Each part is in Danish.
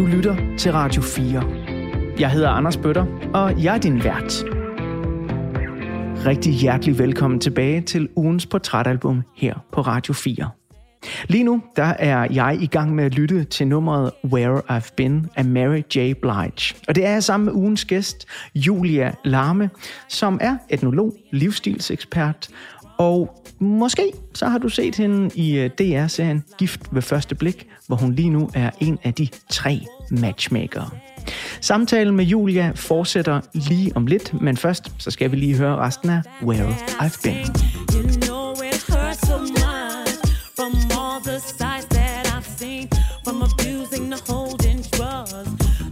Du lytter til Radio 4. Jeg hedder Anders Bøtter, og jeg er din vært. Rigtig hjertelig velkommen tilbage til ugens portrætalbum her på Radio 4. Lige nu der er jeg i gang med at lytte til nummeret Where I've Been af Mary J. Blige. Og det er jeg sammen med ugens gæst, Julia Larme, som er etnolog, livsstilsekspert og måske så har du set hende i øh, DR-serien Gift ved første blik, hvor hun lige nu er en af de tre matchmakere. Samtalen med Julia fortsætter lige om lidt, men først så skal vi lige høre resten af Where I've Been. You know so from all the that I've seen from the holding.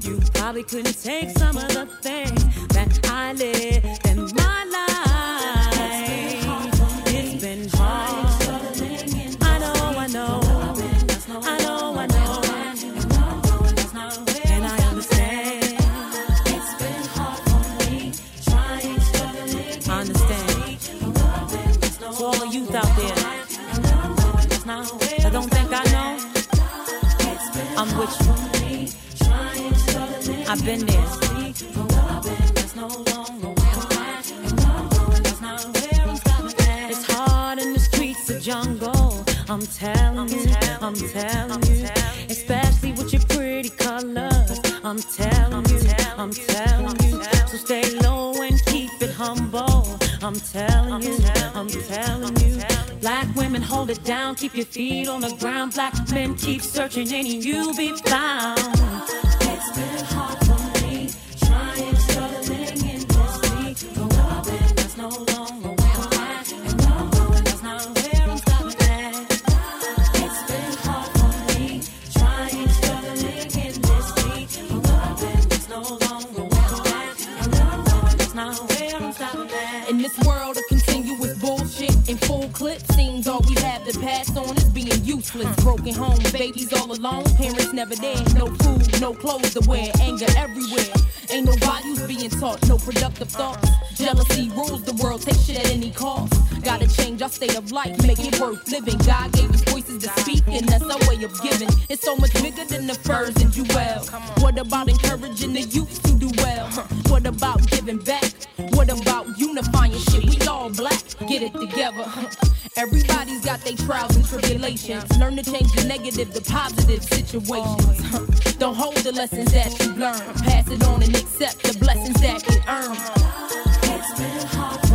You probably couldn't take some of the things that I live I've been there. It's hard in the streets of jungle. I'm telling you, I'm telling you, especially with your pretty colors. I'm telling you, I'm telling you. So stay low and keep it humble. I'm telling you, I'm telling you. Black women hold it down, keep your feet on the ground. Black men keep searching and you'll be found. It's been hard. Useless. Broken home, babies all alone, parents never there. No food, no clothes to wear, anger everywhere. Ain't no values being taught, no productive thoughts. Jealousy rules the world, take shit at any cost. Gotta change our state of life, make it worth living. God gave us voices to speak, and that's our way of giving. It's so much bigger than the furs and jewels. What about encouraging the youth to do well? What about giving back? What about unifying shit? We all black, get it together. Everybody's got their trials and tribulations. Learn to change the negative to positive situations. Don't hold the lessons that you learn. Pass it on and accept the blessings that you earn. It's been hard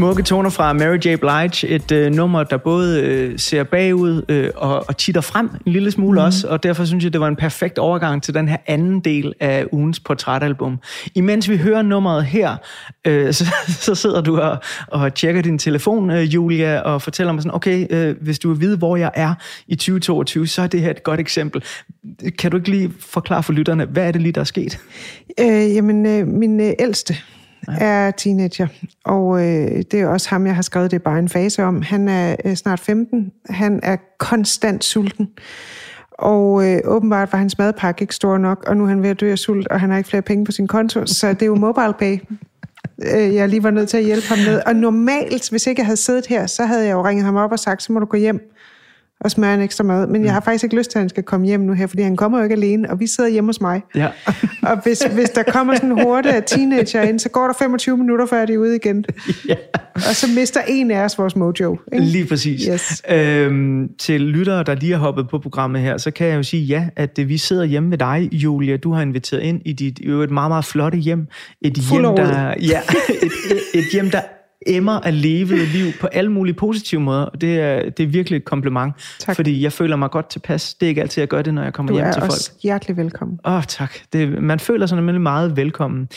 Smukke toner fra Mary J. Blige, et øh, nummer, der både øh, ser bagud øh, og, og titter frem en lille smule mm. også, og derfor synes jeg, det var en perfekt overgang til den her anden del af ugens portrætalbum. Imens vi hører nummeret her, øh, så, så sidder du og, og tjekker din telefon, øh, Julia, og fortæller mig sådan, okay, øh, hvis du vil vide, hvor jeg er i 2022, så er det her et godt eksempel. Kan du ikke lige forklare for lytterne, hvad er det lige, der er sket? Øh, jamen, øh, min øh, ældste ja. er teenager, og øh, det er også ham, jeg har skrevet det bare en fase om. Han er øh, snart 15. Han er konstant sulten. Og øh, åbenbart var hans madpakke ikke stor nok, og nu er han ved at dø af sult, og han har ikke flere penge på sin konto, så det er jo mobile pay, øh, jeg lige var nødt til at hjælpe ham med. Og normalt, hvis ikke jeg havde siddet her, så havde jeg jo ringet ham op og sagt, så må du gå hjem og smøre en ekstra mad. Men jeg har mm. faktisk ikke lyst til, at han skal komme hjem nu her, fordi han kommer jo ikke alene, og vi sidder hjemme hos mig. Ja. og hvis, hvis der kommer sådan en hurtig af teenager ind, så går der 25 minutter, før de er ude igen. Ja. Og så mister en af os vores mojo. Ikke? Lige præcis. Yes. Øhm, til lyttere, der lige har hoppet på programmet her, så kan jeg jo sige ja, at vi sidder hjemme ved dig, Julia. Du har inviteret ind i dit jo et meget, meget flotte hjem. Et Fuld hjem, der, ja, et, et, et hjem, der emmer af levet liv på alle mulige positive måder. Og det er, det er virkelig et kompliment, tak. fordi jeg føler mig godt tilpas. Det er ikke altid, jeg gør det, når jeg kommer du hjem til folk. Du er også hjertelig velkommen. Åh, oh, tak. Det, man føler sig nemlig meget velkommen.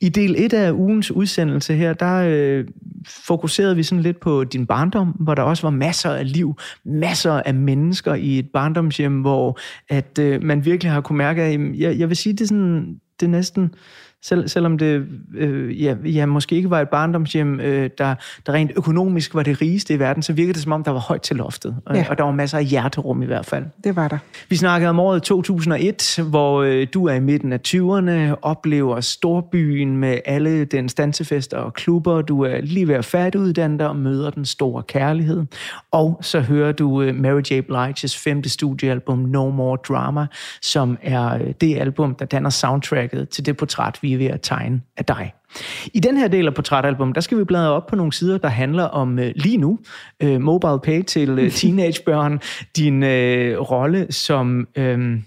I del 1 af ugens udsendelse her, der øh, fokuserede vi sådan lidt på din barndom, hvor der også var masser af liv, masser af mennesker i et barndomshjem, hvor at øh, man virkelig har kunne mærke, at jeg, jeg vil sige, det er sådan, det er næsten Sel, selvom det øh, ja, ja, måske ikke var et barndomshjem, øh, der, der rent økonomisk var det rigeste i verden, så virkede det som om, der var højt til loftet. Og, Ja. og der var masser af hjerterum i hvert fald. Det var der. Vi snakkede om året 2001, hvor øh, du er i midten af 20'erne, oplever storbyen med alle den dansefester og klubber. Du er lige ved at færdiguddanne dig og møder den store kærlighed. Og så hører du øh, Mary J. Blige's femte studiealbum No More Drama, som er øh, det album, der danner soundtracket til det portræt, vi er ved at tegne af dig. I den her del af portrætalbum, der skal vi bladre op på nogle sider, der handler om øh, lige nu øh, mobile pay til øh, teenagebørn, din øh, rolle som øh,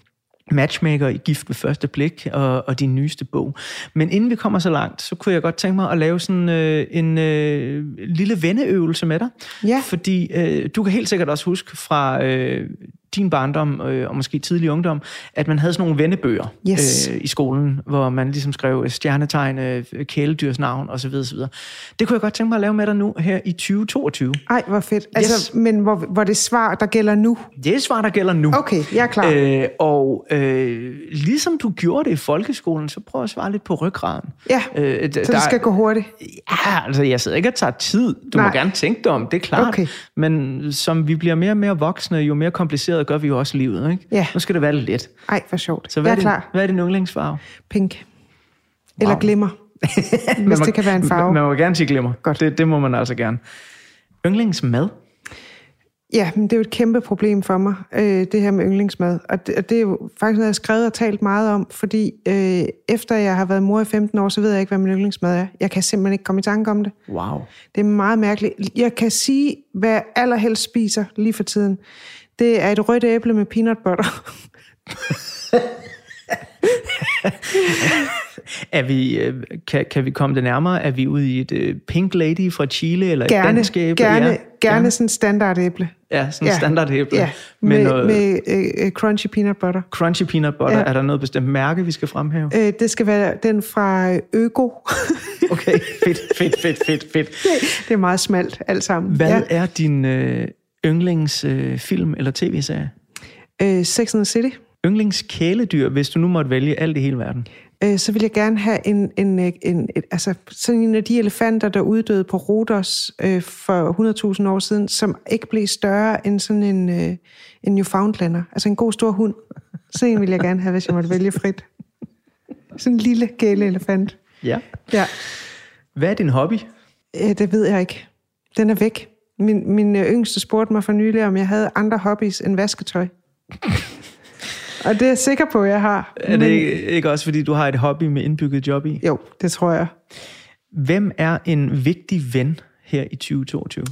matchmaker i Gift ved første blik og, og din nyeste bog. Men inden vi kommer så langt, så kunne jeg godt tænke mig at lave sådan øh, en øh, lille venneøvelse med dig. Ja. Fordi øh, du kan helt sikkert også huske fra øh, din barndom øh, og måske tidlig ungdom, at man havde sådan nogle vennebøger Yes. øh, i skolen, hvor man ligesom skrev stjernetegn, øh, kæledyrs navn osv. osv. Det kunne jeg godt tænke mig at lave med dig nu her i 2022. Ej, hvor fedt. Altså, Yes. Men hvor, hvor det svar, der gælder nu. Det er svar, der gælder nu. Okay, jeg er klar. Øh, og øh, ligesom du gjorde det i folkeskolen, så prøv at svare lidt på ryggraden. Ja, øh, d- så det skal gå hurtigt. Ja, altså jeg sidder ikke og tager tid. Du Nej. må gerne tænke dig om, det er klart. Okay. Men som vi bliver mere og mere voksne, jo mere kompliceret gør vi jo også livet. Ikke? Ja. Nu skal det være lidt let. Ej, hvor sjovt. Så hvad jeg er, er din, klar. hvad er din yndlingsfarve? Pink. Eller Wow. glimmer. Hvis det kan være en farve. Man må gerne sige glimmer. Godt. Det, det må man altså gerne. Yndlingsmad? Ja, men det er jo et kæmpe problem for mig, øh, det her med yndlingsmad. Og det, og det er jo faktisk noget, jeg har skrevet og talt meget om, fordi øh, efter jeg har været mor i 15 år, så ved jeg ikke, hvad min yndlingsmad er. Jeg kan simpelthen ikke komme i tanke om det. Wow. Det er meget mærkeligt. Jeg kan sige, hvad jeg allerhelst spiser lige for tiden. Det er et rødt æble med peanut butter. Er vi, øh, kan, kan vi komme det nærmere? Er vi ude i et øh, Pink Lady fra Chile? Eller et Gerne, dansk æble? gerne, Ja, gerne sådan en standardæble. Ja, sådan en Ja. standard æble. Ja, med, med, noget med øh, øh, crunchy peanut butter. crunchy peanut butter. Ja. Er der noget bestemt mærke, vi skal fremhæve? Øh, det skal være den fra Øko. Okay, fedt, fedt, fedt, fedt, fedt. det er meget smalt alt sammen. Hvad Ja. er din øh, yndlingsfilm øh, film eller tv-serie? Øh, Sex and the City. Yndlingskæledyr, hvis du nu måtte vælge alt i hele verden. Øh, så vil jeg gerne have en, en, en, en et, altså sådan en af de elefanter, der uddøde på Rhodos øh, for 100.000 år siden, som ikke blev større end sådan en, øh, en Newfoundlander. Altså en god stor hund. Sådan en vil jeg gerne have, hvis jeg måtte vælge frit. Sådan en lille gæle elefant. Ja. Ja, Hvad er din hobby? øh, det ved jeg ikke. Den er væk. Min, min øh, yngste spurgte mig for nylig, om jeg havde andre hobbies end vasketøj. Og det er jeg sikker på, at jeg har. Er det ikke, ikke også, fordi du har et hobby med indbygget job i? Jo, det tror jeg. Hvem er en vigtig ven her i 2022?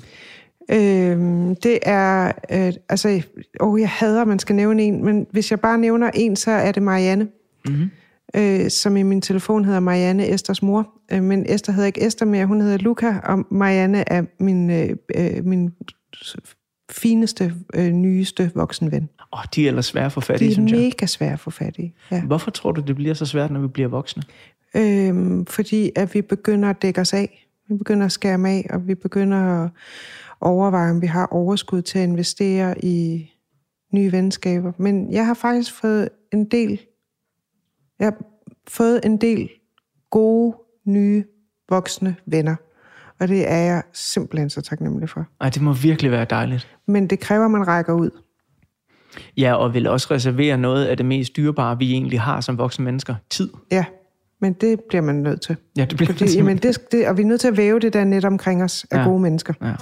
Øhm, det er, øh, altså, åh, jeg hader, at man skal nævne en, men hvis jeg bare nævner en, så er det Marianne, mm-hmm. Øh, som i min telefon hedder Marianne Esters mor. Øh, men Esther hedder ikke Esther mere, hun hedder Luca, og Marianne er min, øh, øh, min fineste, øh, nyeste voksenven. Åh, oh, de er ellers svære at få fat i, De er synes jeg. mega svære at få fat i. Ja. Hvorfor tror du, det bliver så svært, når vi bliver voksne? Øhm, fordi at vi begynder at dække os af. Vi begynder at skære dem af, og vi begynder at overveje, om vi har overskud til at investere i nye venskaber. Men jeg har faktisk fået en del, jeg har fået en del gode, nye, voksne venner. Og det er jeg simpelthen så taknemmelig for. Ej, det må virkelig være dejligt. Men det kræver, at man rækker ud. Ja, og vil også reservere noget af det mest dyrebare, vi egentlig har som voksne mennesker. Tid. Ja, men det bliver man nødt til. Ja, det bliver Fordi, jamen, det, det, og vi er nødt til at væve det der net omkring os af ja. gode mennesker. Ja.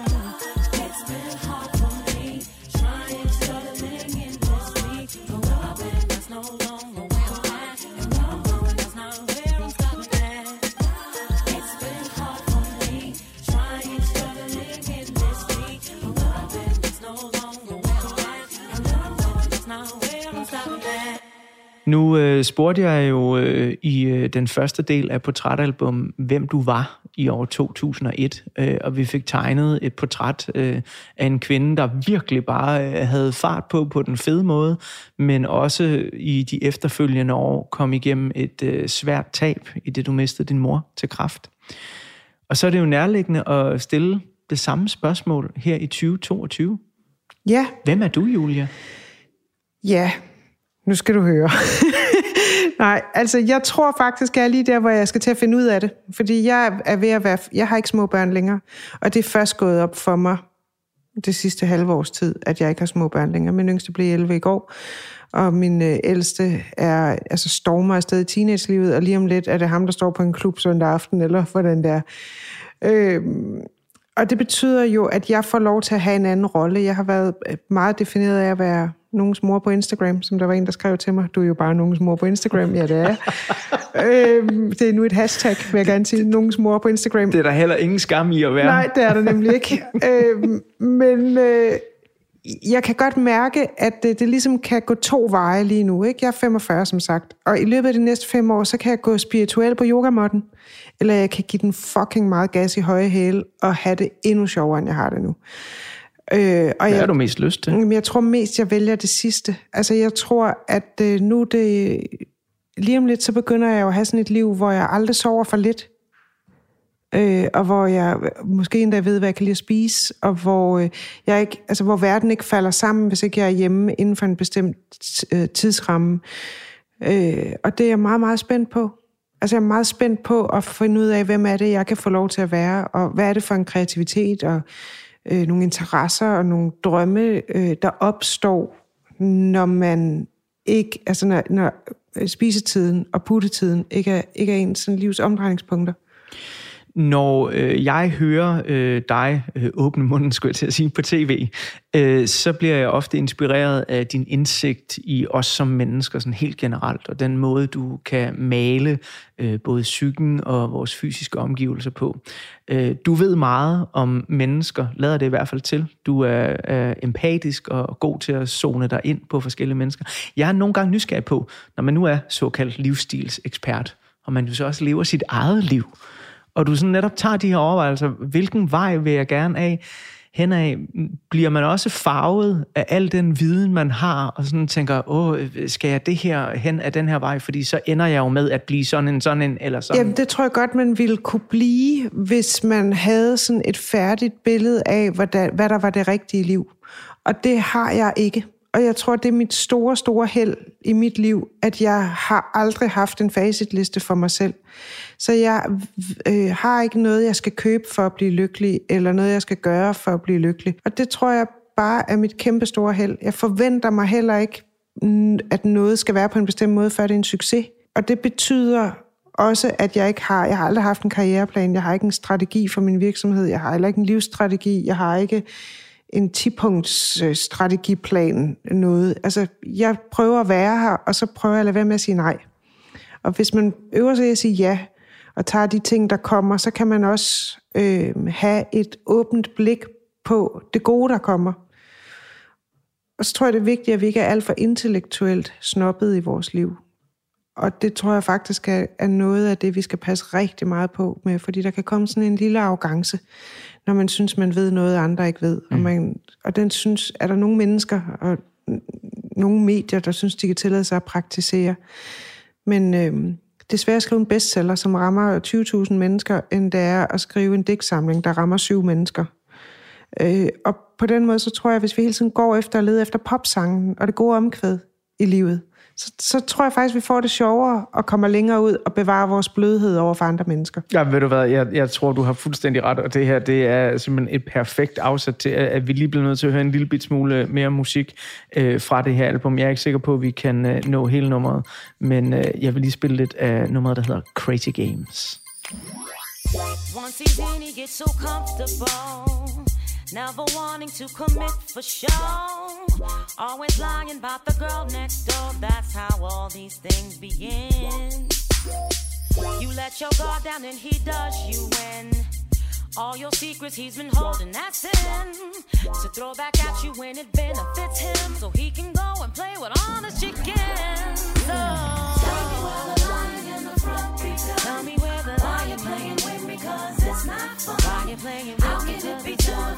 Nu øh, spurgte jeg jo øh, i øh, den første del af portrætalbum, hvem du var i år 2001, øh, og vi fik tegnet et portræt øh, af en kvinde, der virkelig bare øh, havde fart på på den fede måde, men også i de efterfølgende år kom igennem et øh, svært tab, i det du mistede din mor til kræft. Og så er det jo nærliggende at stille det samme spørgsmål her i 2022. Ja, Hvem er du, Julia? Ja, nu skal du høre. Nej, altså jeg tror faktisk, jeg er lige der, hvor jeg skal til at finde ud af det. Fordi jeg er ved at være... Jeg har ikke små børn længere. Og det er først gået op for mig det sidste halve års tid, at jeg ikke har små børn længere. Min yngste blev 11 i går, og min øh, ældste er, altså stormer afsted i teenagelivet, og lige om lidt er det ham, der står på en klub søndag aften, eller hvordan der. Øh, og det betyder jo, at jeg får lov til at have en anden rolle. Jeg har været øh, meget defineret af at være nogens mor på Instagram, som der var en, der skrev til mig, du er jo bare nogens mor på Instagram. Ja, det er øhm, Det er nu et hashtag, vil jeg gerne sige, nogens mor på Instagram. Det er der heller ingen skam i at være. Nej, det er der nemlig ikke. øhm, men øh, jeg kan godt mærke, at det, det ligesom kan gå to veje lige nu. Ikke? Jeg er 45, som sagt. Og i løbet af de næste fem år, så kan jeg gå spirituel på yogamotten. Eller jeg kan give den fucking meget gas i høje hæle og have det endnu sjovere, end jeg har det nu. Øh, og Hvad jeg, er du mest lyst til? Jeg tror mest, jeg vælger det sidste. Altså, jeg tror, at øh, nu det... Lige om lidt, så begynder jeg jo at have sådan et liv, hvor jeg aldrig sover for lidt. Øh, og hvor jeg måske endda ved, hvad jeg kan lide at spise, og hvor, øh, jeg ikke, altså, hvor verden ikke falder sammen, hvis ikke jeg er hjemme inden for en bestemt øh, tidsramme. Øh, og det er jeg meget, meget spændt på. Altså jeg er meget spændt på at finde ud af, hvem er det, jeg kan få lov til at være, og hvad er det for en kreativitet, og øh, nogle interesser og nogle drømme, øh, der opstår, når man ikke, altså når, når spisetiden og puttetiden ikke er, ikke er ens sådan livs omdrejningspunkter. Når øh, jeg hører øh, dig øh, åbne munden, skulle jeg til at sige, på tv, øh, så bliver jeg ofte inspireret af din indsigt i os som mennesker, sådan helt generelt, og den måde, du kan male øh, både psyken og vores fysiske omgivelser på. Øh, du ved meget om mennesker, lader det i hvert fald til. Du er, er empatisk og god til at zone dig ind på forskellige mennesker. Jeg er nogle gange nysgerrig på, når man nu er såkaldt livsstilsekspert, og man jo så også lever sit eget liv, og du sådan netop tager de her overvejelser, hvilken vej vil jeg gerne af, henad, bliver man også farvet af al den viden, man har, og sådan tænker, åh, skal jeg det her hen af den her vej, fordi så ender jeg jo med at blive sådan en, sådan en, eller sådan. Jamen, det tror jeg godt, man ville kunne blive, hvis man havde sådan et færdigt billede af, hvad der, hvad der var det rigtige liv. Og det har jeg ikke. Og jeg tror, det er mit store, store held i mit liv, at jeg har aldrig haft en facitliste for mig selv. Så jeg øh, har ikke noget, jeg skal købe for at blive lykkelig, eller noget, jeg skal gøre for at blive lykkelig. Og det tror jeg bare er mit kæmpe store held. Jeg forventer mig heller ikke, at noget skal være på en bestemt måde, før det er en succes. Og det betyder også, at jeg ikke har, jeg har aldrig haft en karriereplan, jeg har ikke en strategi for min virksomhed, jeg har heller ikke en livsstrategi, jeg har ikke en 10-punkts strategiplan noget. Altså, jeg prøver at være her, og så prøver jeg at lade være med at sige nej. Og hvis man øver sig at sige ja, og tager de ting, der kommer, så kan man også øh, have et åbent blik på det gode, der kommer. Og så tror jeg, det er vigtigt, at vi ikke er alt for intellektuelt snobbet i vores liv. Og det tror jeg faktisk er, er noget af det, vi skal passe rigtig meget på med, fordi der kan komme sådan en lille arrogance, når man synes, man ved noget, andre ikke ved. Mm. Og, man, og den synes, er der nogle mennesker og nogle medier, der synes, de kan tillade sig at praktisere. Men øh, det er svært at skrive en bestseller, som rammer 20.000 mennesker, end det er at skrive en digtsamling, der rammer syv mennesker. Øh, og på den måde, så tror jeg, hvis vi hele tiden går efter at lede efter popsangen og det gode omkvæd i livet, så, så tror jeg faktisk, vi får det sjovere og kommer længere ud og bevarer vores blødhed over for andre mennesker. Ja, ved du hvad, jeg, jeg tror, du har fuldstændig ret, og det her, det er simpelthen et perfekt afsæt til, at vi lige bliver nødt til at høre en lille bit smule mere musik øh, fra det her album. Jeg er ikke sikker på, at vi kan øh, nå hele nummeret, men øh, jeg vil lige spille lidt af nummeret, der hedder Crazy Games. Once he's in, he gets so comfortable Never wanting to commit for show. Always lying about the girl next door. That's how all these things begin. You let your guard down and he does you in. All your secrets he's been holding, that's in. To throw back at you when it benefits him. So he can go and play with honest chickens. So, tell me where the lion in the front Tell me where the lion playing with me, cause it's not fun. Why you playing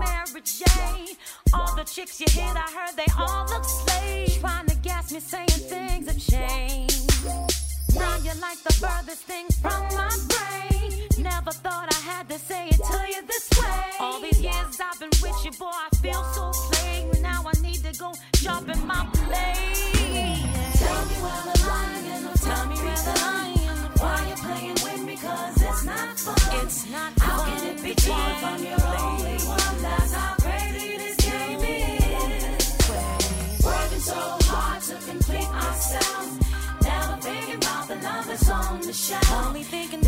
didn't All the is you hit, I heard they all look slaves. Trying to gas me, saying things have changed. Now you're like the furthest thing from my brain. Never thought I had to say it to you this way. All these years I've been with you, boy, I feel so plain. Now I need to go sharpen my blade. Tell me where the lying, tell me where the lying. Why you playing with me? Cause it's not fun. It's not fun. How can it be torn from your only one? That's how crazy this game is. Working so hard to complete ourselves. Never thinking about the love that's on the shelf. Only thinking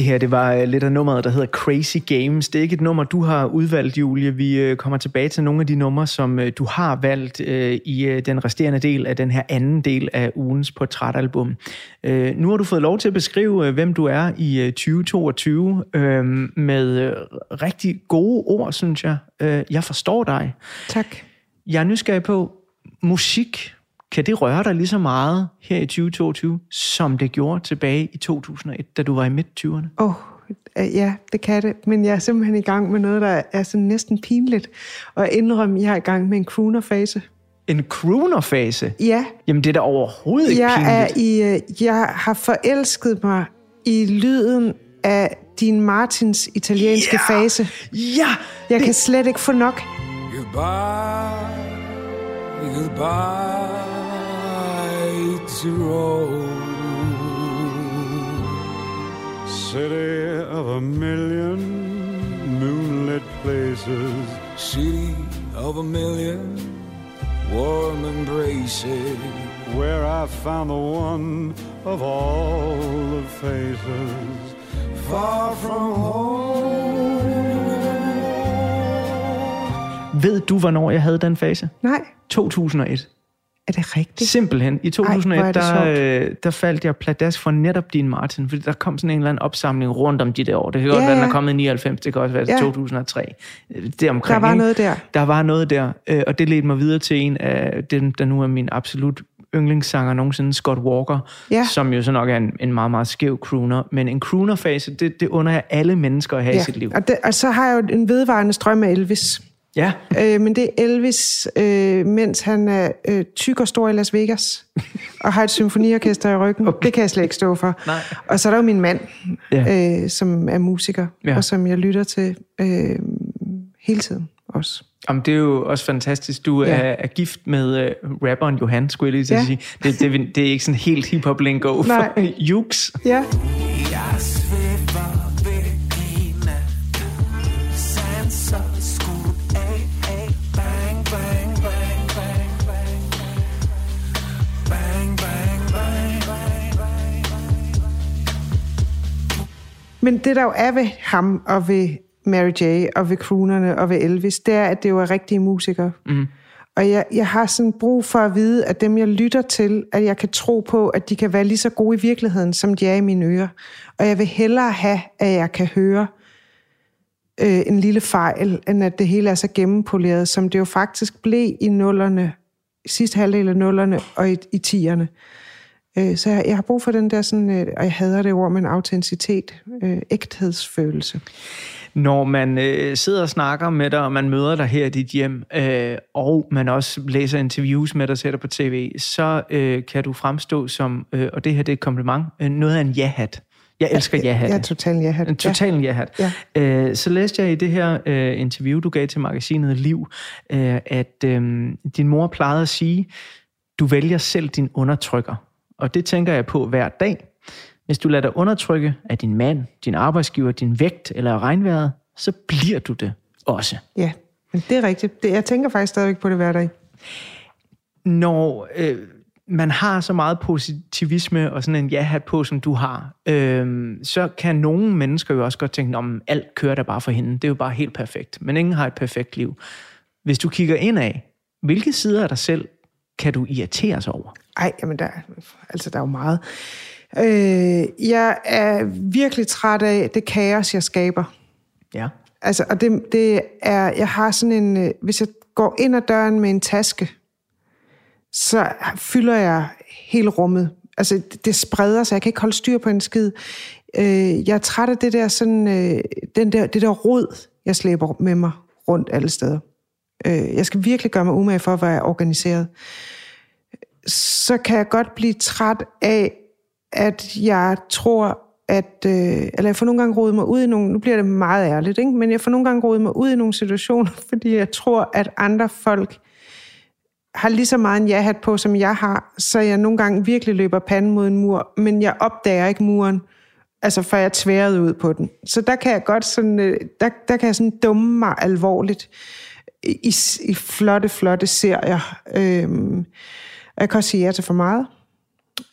Det her, det var øh, lidt af nummeret, der hedder Crazy Games. Det er ikke et nummer, du har udvalgt, Julie. Vi øh, kommer tilbage til nogle af de numre, som øh, du har valgt i den resterende del af den her anden del af ugens portrætalbum. Nu har du fået lov til at beskrive, hvem du er i øh, 2022 øh, med rigtig gode ord, synes jeg. Jeg forstår dig. Tak. Jeg er nysgerrig på, musik, kan det røre dig lige så meget her i 2022, som det gjorde tilbage i 2001, da du var i midt-20'erne? Åh, oh, ja, det kan det. Men jeg er simpelthen i gang med noget, der er sådan næsten pinligt. Og jeg jeg er i gang med en crooner-fase. En crooner-fase? Ja. Jamen, det er da overhovedet ikke Jeg, pinligt. er i, øh, jeg har forelsket mig i lyden af din Martins italienske Ja! fase. Ja! Jeg kan slet ikke få nok. Goodbye, goodbye, Tyrol. City of a million moonlit places. City of a million warm embraces. Where I found the one of all the faces. Far from home. Ved du, hvornår jeg havde den fase? Nej, 2001. er det rigtigt? Simpelthen. I 2001, hvor er det der, øh, der faldt jeg pladask for netop din Martin, fordi der kom sådan en eller anden opsamling rundt om de der år. Det kan godt Ja, være, den er ja. kommet i 99, det kan også være Ja. 2003. Øh, Det omkring, Der var ikke? noget der. Der var noget der, øh, og det ledte mig videre til en af dem, der nu er min absolut yndlingssanger nogensinde, Scott Walker, Ja. som jo så nok er en, en meget, meget skæv crooner. Men en crooner-fase, det, det under jeg alle mennesker at have i sit liv. Og, det, og så har jeg jo en vedvarende strøm af Elvis. Ja, Øh, men det er Elvis, øh, mens han er øh, tyk og stor i Las Vegas, og har et symfoniorkester i ryggen. Okay. Det kan jeg slet ikke stå for. Nej. Og så er der jo min mand, Ja. øh, som er musiker, Ja. og som jeg lytter til øh, hele tiden også. Jamen, det er jo også fantastisk. Du ja. Er, er gift med uh, rapperen Johan, skulle jeg lige til at Ja. sige. Det, det, det er ikke sådan helt hip-hop-lingo for Nej. Jux. Ja, Jeg men det der jo er ved ham og ved Mary J. og ved croonerne og ved Elvis, det er, at det jo er rigtige musikere. Mm. Og jeg, jeg har sådan brug for at vide, at dem jeg lytter til, at jeg kan tro på, at de kan være lige så gode i virkeligheden, som de er i mine ører. Og jeg vil hellere have, at jeg kan høre øh, en lille fejl, end at det hele er så gennempoleret, som det jo faktisk blev i nullerne, sidste halvdel af nullerne og i, i tierne. Øh, så jeg, jeg har brug for den der sådan, øh, og jeg hader det ord, men autenticitet, øh, ægthedsfølelse. Når man øh, sidder og snakker med dig, og man møder dig her i dit hjem, øh, og man også læser interviews med dig, sætter på tv, så øh, kan du fremstå som, øh, og det her det er et kompliment, øh, noget af en ja-hat. Jeg elsker ja-hatte. Jeg ja En total ja-hat. Ja. Øh, så læste jeg i det her øh, interview, du gav til magasinet Liv, øh, at øh, din mor plejede at sige, du vælger selv din undertrykker. Og det tænker jeg på hver dag. Hvis du lader dig undertrykke af din mand, din arbejdsgiver, din vægt eller regnvejret, så bliver du det også. Ja, men det er rigtigt. Det, jeg tænker faktisk stadigvæk på det hver dag. Når øh, man har så meget positivisme og sådan en ja-hat på, som du har, øh, så kan nogle mennesker jo også godt tænke, om alt kører der bare for hende. Det er jo bare helt perfekt. Men ingen har et perfekt liv. Hvis du kigger indad, hvilke sider af dig selv kan du irritere sig over? Ej, jamen der, altså der er jo meget. Øh, jeg er virkelig træt af det kaos, jeg skaber. Ja. Altså, og det, det er, jeg har sådan en, øh, hvis jeg går ind ad døren med en taske, så fylder jeg hele rummet. Altså, det, det spreder sig. Jeg kan ikke holde styr på en skid. Øh, jeg er træt af det der, sådan, øh, den der, det der rod, jeg slæber med mig rundt alle steder. Øh, jeg skal virkelig gøre mig umage for at være organiseret. Så kan jeg godt blive træt af, at jeg tror, at, øh, eller jeg får nogle gange rodet mig ud i nogle, nu bliver det meget ærligt, ikke? men jeg får nogle gange rodet mig ud i nogle situationer, fordi jeg tror, at andre folk har lige så meget en ja-hat på, som jeg har, så jeg nogle gange virkelig løber panden mod en mur, men jeg opdager ikke muren, altså før jeg tværede ud på den. Så der kan jeg godt sådan, øh, der, der kan jeg sådan dumme mig alvorligt i, i flotte, flotte serier. Øhm, jeg kan også sige ja til for meget.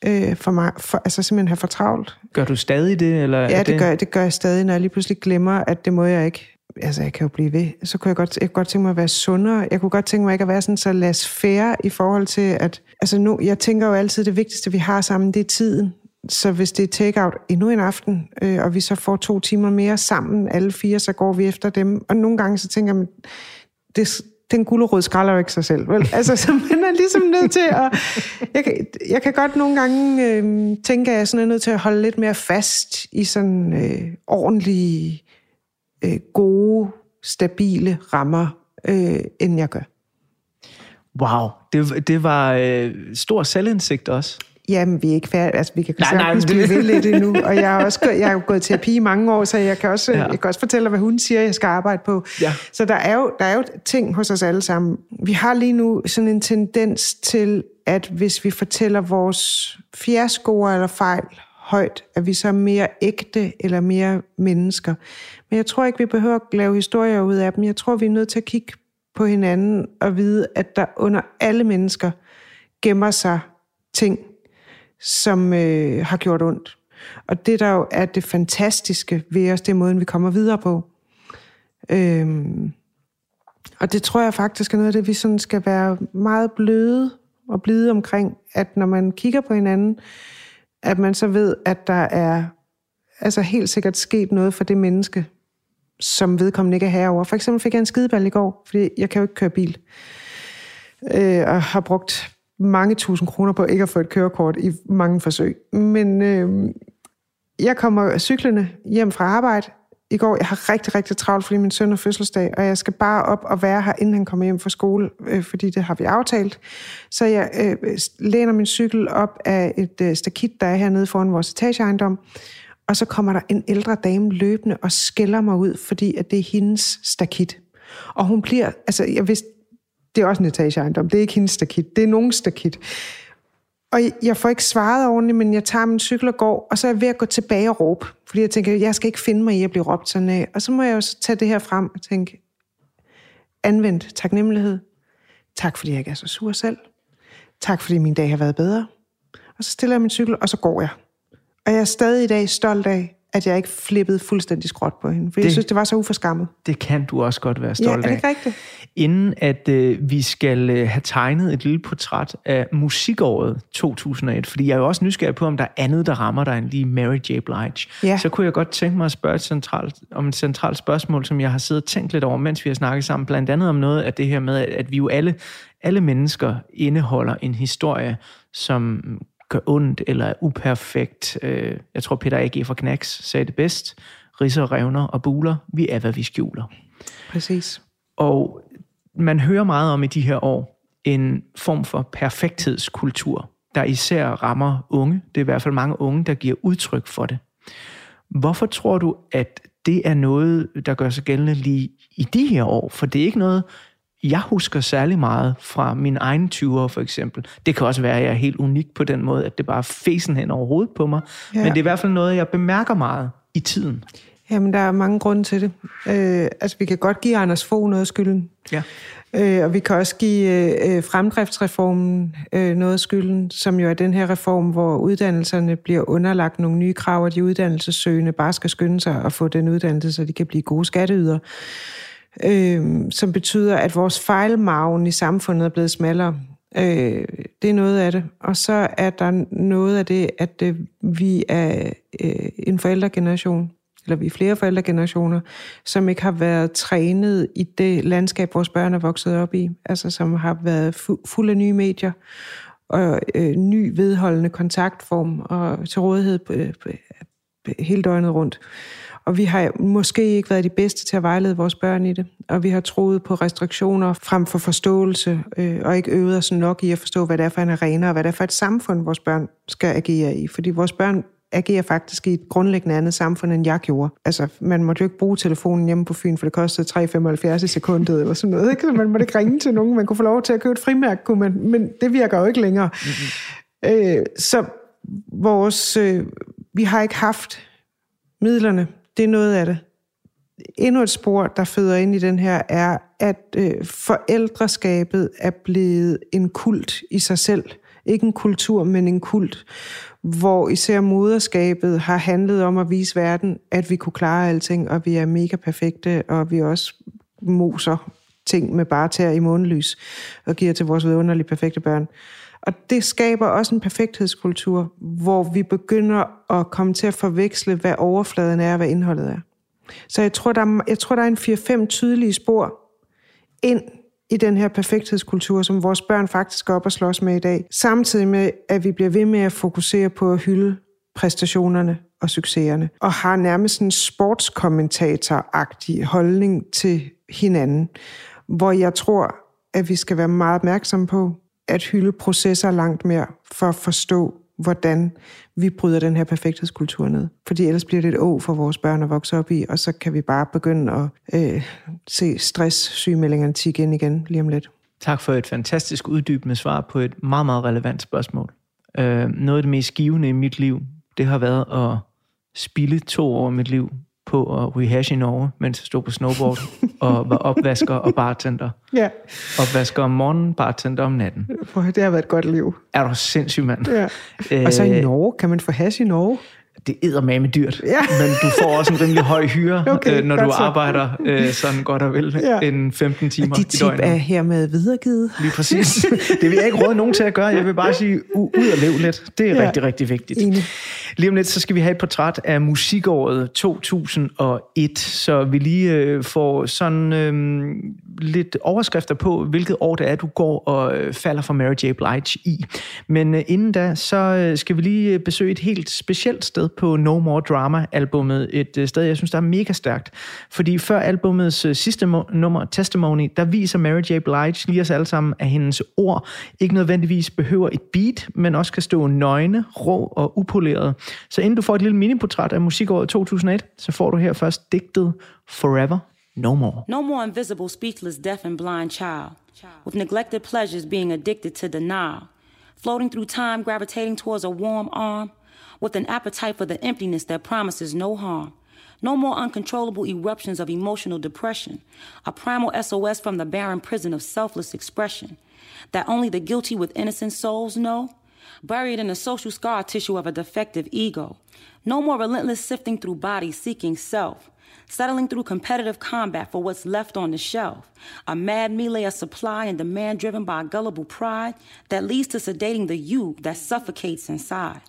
Øh, for mig, for, altså simpelthen have for travlt. Gør du stadig det? Eller Ja, det, det, gør, det gør jeg stadig, når jeg lige pludselig glemmer, at det må jeg ikke. Altså, jeg kan jo blive ved. Så kunne jeg godt, jeg kunne godt tænke mig at være sundere. Jeg kunne godt tænke mig ikke at være sådan så lad færre i forhold til, at... Altså nu, jeg tænker jo altid, det vigtigste, vi har sammen, det er tiden. Så hvis det er take-out endnu en aften, øh, og vi så får to timer mere sammen, alle fire, så går vi efter dem. Og nogle gange så tænker jeg, det, den gulerod skræller jo ikke sig selv, vel? Altså, så man er ligesom nødt til at... Jeg kan, jeg kan godt nogle gange øh, tænke, at jeg sådan er nødt til at holde lidt mere fast i sådan øh, ordentlige, øh, gode, stabile rammer, øh, end jeg gør. Wow, det, det var øh, stor selvindsigt også. Jamen, vi er ikke færdige. Altså, vi kan Nej, nej, sagtens det- blive ved lidt endnu. Og jeg har også gået, jeg har gået terapi i mange år, så jeg kan, også, ja. jeg kan også fortælle, hvad hun siger, jeg skal arbejde på. Ja. Så der er, jo, der er jo ting hos os alle sammen. Vi har lige nu sådan en tendens til, at hvis vi fortæller vores fiaskoer eller fejl højt, at vi så er mere ægte eller mere mennesker. Men jeg tror ikke, vi behøver at lave historier ud af dem. Jeg tror, vi er nødt til at kigge på hinanden og vide, at der under alle mennesker gemmer sig ting, som øh, har gjort ondt. Og det, der jo er det fantastiske ved os, det er måden, vi kommer videre på. Øhm, og det tror jeg faktisk er noget af det, vi sådan skal være meget bløde og blide omkring, at når man kigger på hinanden, at man så ved, at der er altså helt sikkert sket noget for det menneske, som vedkommende ikke er herover. For eksempel fik jeg en skideball i går, fordi jeg kan jo ikke køre bil. Øh, og har brugt mange tusind kroner på ikke at få et kørekort i mange forsøg. Men øh, jeg kommer cyklende hjem fra arbejde i går. Jeg har rigtig, rigtig travlt, fordi min søn har fødselsdag, og jeg skal bare op og være her, inden han kommer hjem fra skole, øh, fordi det har vi aftalt. Så jeg øh, læner min cykel op af et øh, stakit, der er hernede foran vores etageejendom, og så kommer der en ældre dame løbende og skælder mig ud, fordi at det er hendes stakit. Og hun bliver, altså jeg vidste, det er også en etageejendom, det er ikke hendes stakit, det er nogen stakit. Og jeg får ikke svaret ordentligt, men jeg tager min cykel og går, og så er jeg ved at gå tilbage og råbe. Fordi jeg tænker, jeg skal ikke finde mig i at blive råbt sådan af. Og så må jeg jo så tage det her frem og tænke, anvendt taknemmelighed. Tak fordi jeg ikke er så sur selv. Tak fordi min dag har været bedre. Og så stiller jeg min cykel, og så går jeg. Og jeg er stadig i dag stolt af, at jeg ikke flippede fuldstændig skråt på hende. For det... jeg synes, det var så uforskammet. Det kan du også godt være Ja, stolt er det af. ikke rigtigt? Inden at øh, vi skal øh, have tegnet et lille portræt af musikåret 2001, fordi jeg er jo også nysgerrig på, om der er andet, der rammer dig end lige Mary J. Blige, Ja. så kunne jeg godt tænke mig at spørge et centralt, om et centralt spørgsmål, som jeg har siddet og tænkt lidt over, mens vi har snakket sammen, blandt andet om noget af det her med, at vi jo alle, alle mennesker indeholder en historie, som gør ondt eller er uperfekt. Øh, Jeg tror, Peter A.G. fra Knacks sagde det bedst. Ridser, revner og buler. Vi er, hvad vi skjuler. Præcis. Og man hører meget om i de her år en form for perfekthedskultur, der især rammer unge. Det er i hvert fald mange unge, der giver udtryk for det. Hvorfor tror du, at det er noget, der gør sig gældende lige i de her år? For det er ikke noget, jeg husker særlig meget fra min egen 20'er for eksempel. Det kan også være, at jeg er helt unik på den måde, at det bare er fesen hen over hovedet på mig. Ja. Ja. Men det er i hvert fald noget, jeg bemærker meget i tiden. Jamen, der er mange grunde til det. Øh, altså, vi kan godt give Anders Fogh noget af skylden. Ja. Øh, og vi kan også give øh, fremdriftsreformen øh, noget af skylden, som jo er den her reform, hvor uddannelserne bliver underlagt nogle nye krav, og de uddannelsessøgende bare skal skynde sig at få den uddannelse, så de kan blive gode skatteyder. Øh, som betyder, at vores fejlmagen i samfundet er blevet smallere. Øh, det er noget af det. Og så er der noget af det, at øh, vi er øh, en forældregeneration, eller vi er flere forældregenerationer, som ikke har været trænet i det landskab, vores børn er vokset op i. Altså som har været fu- fuld af nye medier og øh, ny vedholdende kontaktform og til rådighed øh, på, hele døgnet rundt. Og vi har måske ikke været de bedste til at vejlede vores børn i det. Og vi har troet på restriktioner frem for forståelse, øh, og ikke øvet os nok i at forstå, hvad det er for en arena, og hvad det er for et samfund, vores børn skal agere i. Fordi vores børn agerer faktisk i et grundlæggende andet samfund, end jeg gjorde. Altså, man måtte jo ikke bruge telefonen hjemme på Fyn, for det kostede 3,75 i sekundet, eller sådan noget. Ikke? Så man måtte ikke ringe til nogen. Man kunne få lov til at købe et frimærke, kunne man, men det virker jo ikke længere. Mm-hmm. Øh, så vores, øh, vi har ikke haft midlerne. Det er noget af det. Endnu et spor, der føder ind i den her, er, at øh, forældreskabet er blevet en kult i sig selv. Ikke en kultur, men en kult, hvor især moderskabet har handlet om at vise verden, at vi kunne klare alting, og vi er mega perfekte, og vi også moser ting med bare tæer i månelys, og giver til vores vidunderlige perfekte børn. Og det skaber også en perfekthedskultur, hvor vi begynder at komme til at forveksle, hvad overfladen er og hvad indholdet er. Så jeg tror, der er, jeg tror, der er en 4-5 tydelige spor ind i den her perfekthedskultur, som vores børn faktisk går op og slås med i dag. Samtidig med, at vi bliver ved med at fokusere på at hylde præstationerne og succeserne, og har nærmest en sportskommentator-agtig holdning til hinanden, hvor jeg tror, at vi skal være meget opmærksomme på at hylde processer langt mere for at forstå, hvordan vi bryder den her perfekthedskultur ned. Fordi ellers bliver det et å for vores børn at vokse op i, og så kan vi bare begynde at øh, se stress-sygemeldingerne tige ind igen lige om lidt. Tak for et fantastisk uddybende svar på et meget, meget relevant spørgsmål. Øh, noget af det mest givende i mit liv, det har været at spille to år af mit liv på at ryge hash i Norge, mens jeg stod på snowboard og var opvasker og bartender. Ja, Opvasker om morgenen, bartender om natten. for det har været et godt liv. Er du sindssyg, mand? Ja. Og så i Øh, Norge, kan man få hash i Norge? Det er med dyrt, Ja. men du får også en rimelig høj hyre, Okay, øh, når du så. arbejder øh, sådan godt og vel Ja. en 15 timer De i døgnet. er hermed videregivet. Lige præcis. Det vil jeg ikke råde nogen til at gøre. Jeg vil bare sige, ud og lev lidt. Det er ja. rigtig, rigtig vigtigt. Enig. Lige om lidt, så skal vi have et portræt af musikåret 2001, så vi lige øh, får sådan øh, lidt overskrifter på, hvilket år det er, du går og øh, falder for Mary J. Blige i. Men øh, inden da, så øh, skal vi lige øh, besøge et helt specielt sted på No More Drama-albummet. Et øh, sted, jeg synes, der er mega stærkt. Fordi før albumets øh, sidste nummer, Testimony, der viser Mary J. Blige lige os alle sammen, at hendes ord ikke nødvendigvis behøver et beat, men også kan stå nøgne, rå og upoleret. Så inden du får et lille miniportræt af musikåret 2001, så får du her først digtet Forever No More. No more invisible, speechless, deaf, and blind child, with neglected pleasures being addicted to denial, floating through time, gravitating towards a warm arm, with an appetite for the emptiness that promises no harm. No more uncontrollable eruptions of emotional depression, a primal SOS from the barren prison of selfless expression. That only the guilty with innocent souls know, buried in the social scar tissue of a defective ego. No more relentless sifting through bodies seeking self, settling through competitive combat for what's left on the shelf. A mad melee of supply and demand driven by gullible pride that leads to sedating the you that suffocates inside.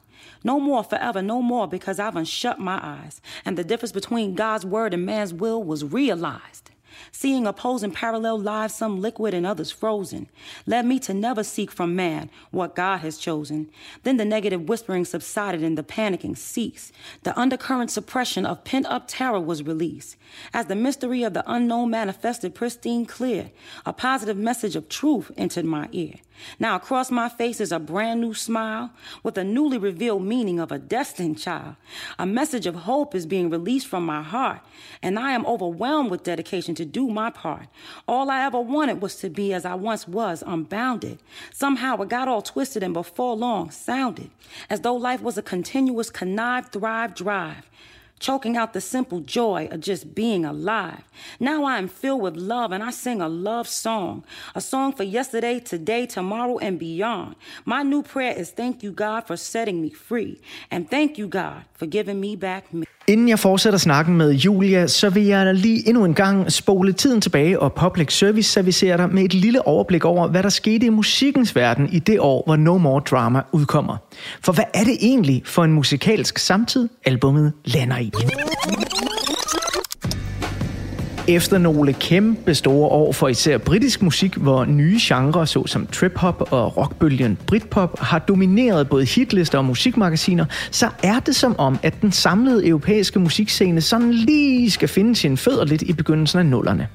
No more forever, no more because I've unshut my eyes and the difference between God's word and man's will was realized. Seeing opposing parallel lives, some liquid and others frozen, led me to never seek from man what God has chosen. Then the negative whispering subsided and the panicking ceased. The undercurrent suppression of pent up terror was released. As the mystery of the unknown manifested pristine clear, a positive message of truth entered my ear. Now across my face is a brand new smile with a newly revealed meaning of a destined child. A message of hope is being released from my heart, and I am overwhelmed with dedication to do my part. All I ever wanted was to be as I once was, unbounded. Somehow it got all twisted and before long sounded as though life was a continuous connive, thrive, drive choking out the simple joy of just being alive. Now I am filled with love and I sing a love song, a song for yesterday, today, tomorrow, and beyond. My new prayer is thank you, God, for setting me free, and thank you, God, for giving me back me. Inden jeg fortsætter snakken med Julia, så vil jeg lige endnu en gang spole tiden tilbage og Public Service servicere dig med et lille overblik over, hvad der skete i musikkens verden i det år, hvor No More Drama udkommer. For hvad er det egentlig for en musikalsk samtid, albummet lander i? Efter nogle kæmpe store år for især britisk musik, hvor nye genrer såsom trip-hop og rockbølgen Britpop har domineret både hitlister og musikmagasiner, så er det som om, at den samlede europæiske musikscene sådan lige skal finde sin fødder lidt i begyndelsen af nullerne.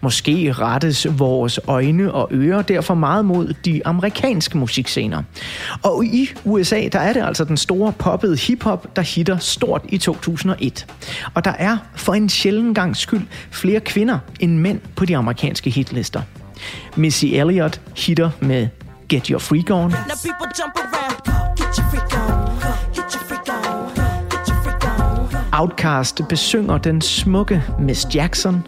Måske rettes vores øjne og ører derfor meget mod de amerikanske musikscener. Og i USA, der er det altså den store poppede hiphop, der hitter stort i 2001. Og der er for en sjælden gang skyld flere kvinder end mænd på de amerikanske hitlister. Missy Elliott hitter med Get Your Freak On. Now people jump around. Get your freak on. Get your freak on. Get your freak on. Outcast besynger den smukke Miss Jackson.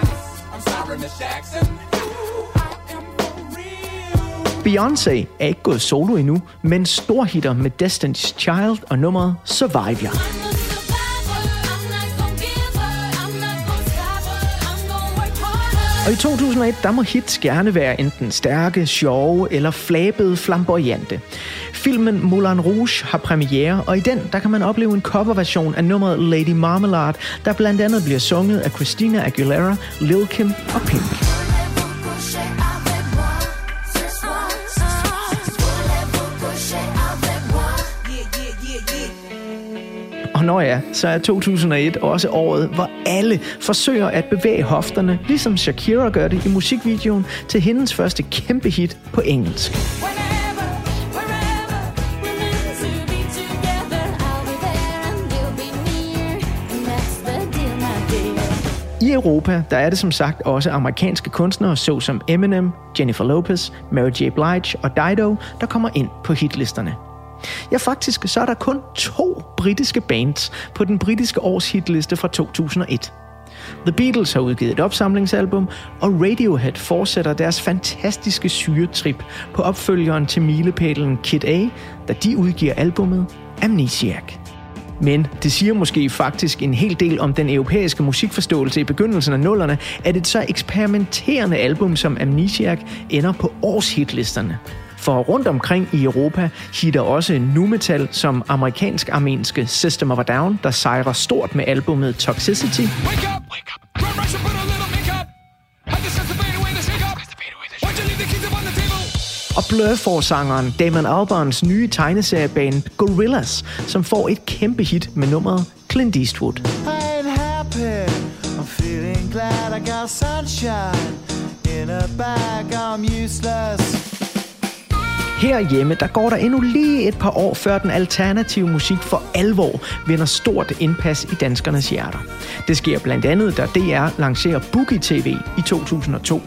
Beyoncé er ikke gået solo endnu, men storhitter med Destiny's Child og nummeret Survive Ya. Og i 2001, der må hits gerne være enten stærke, sjove eller flabede, flamboyante. Filmen Moulin Rouge har premiere, og i den, der kan man opleve en coverversion af nummeret Lady Marmalade, der blandt andet bliver sunget af Christina Aguilera, Lil Kim og Pink. Og når ja, så er 2001 også året, hvor alle forsøger at bevæge hofterne, ligesom Shakira gør det i musikvideoen til hendes første kæmpe hit på engelsk. I Europa, der er det som sagt også amerikanske kunstnere, såsom Eminem, Jennifer Lopez, Mary J. Blige og Dido, der kommer ind på hitlisterne. Ja, faktisk så er der kun to britiske bands på den britiske års hitliste fra 2001. The Beatles har udgivet et opsamlingsalbum, og Radiohead fortsætter deres fantastiske syretrip på opfølgeren til milepælen Kid A, da de udgiver albummet Amnesiac. Men det siger måske faktisk en hel del om den europæiske musikforståelse i begyndelsen af nullerne, at et så eksperimenterende album som Amnesiac ender på årshitlisterne. For rundt omkring i Europa hitter også nu metal som amerikansk-armenske System of a Down, der sejrer stort med albumet Toxicity. Wake up! Wake up! Run, rush, and put a little makeup. I just have to fade away this hiccup. Why'd you leave the keys up on the table? Og Blur-forsangeren Damon Albarns nye tegneserieband Gorillaz, som får et kæmpe hit med nummeret Clint Eastwood. Happy. I'm feeling glad I got sunshine in a bag. I'm useless. Herhjemme, der går der endnu lige et par år, før den alternative musik for alvor vinder stort indpas i danskernes hjerter. Det sker blandt andet, da DR lancerer Boogie TV i 2002.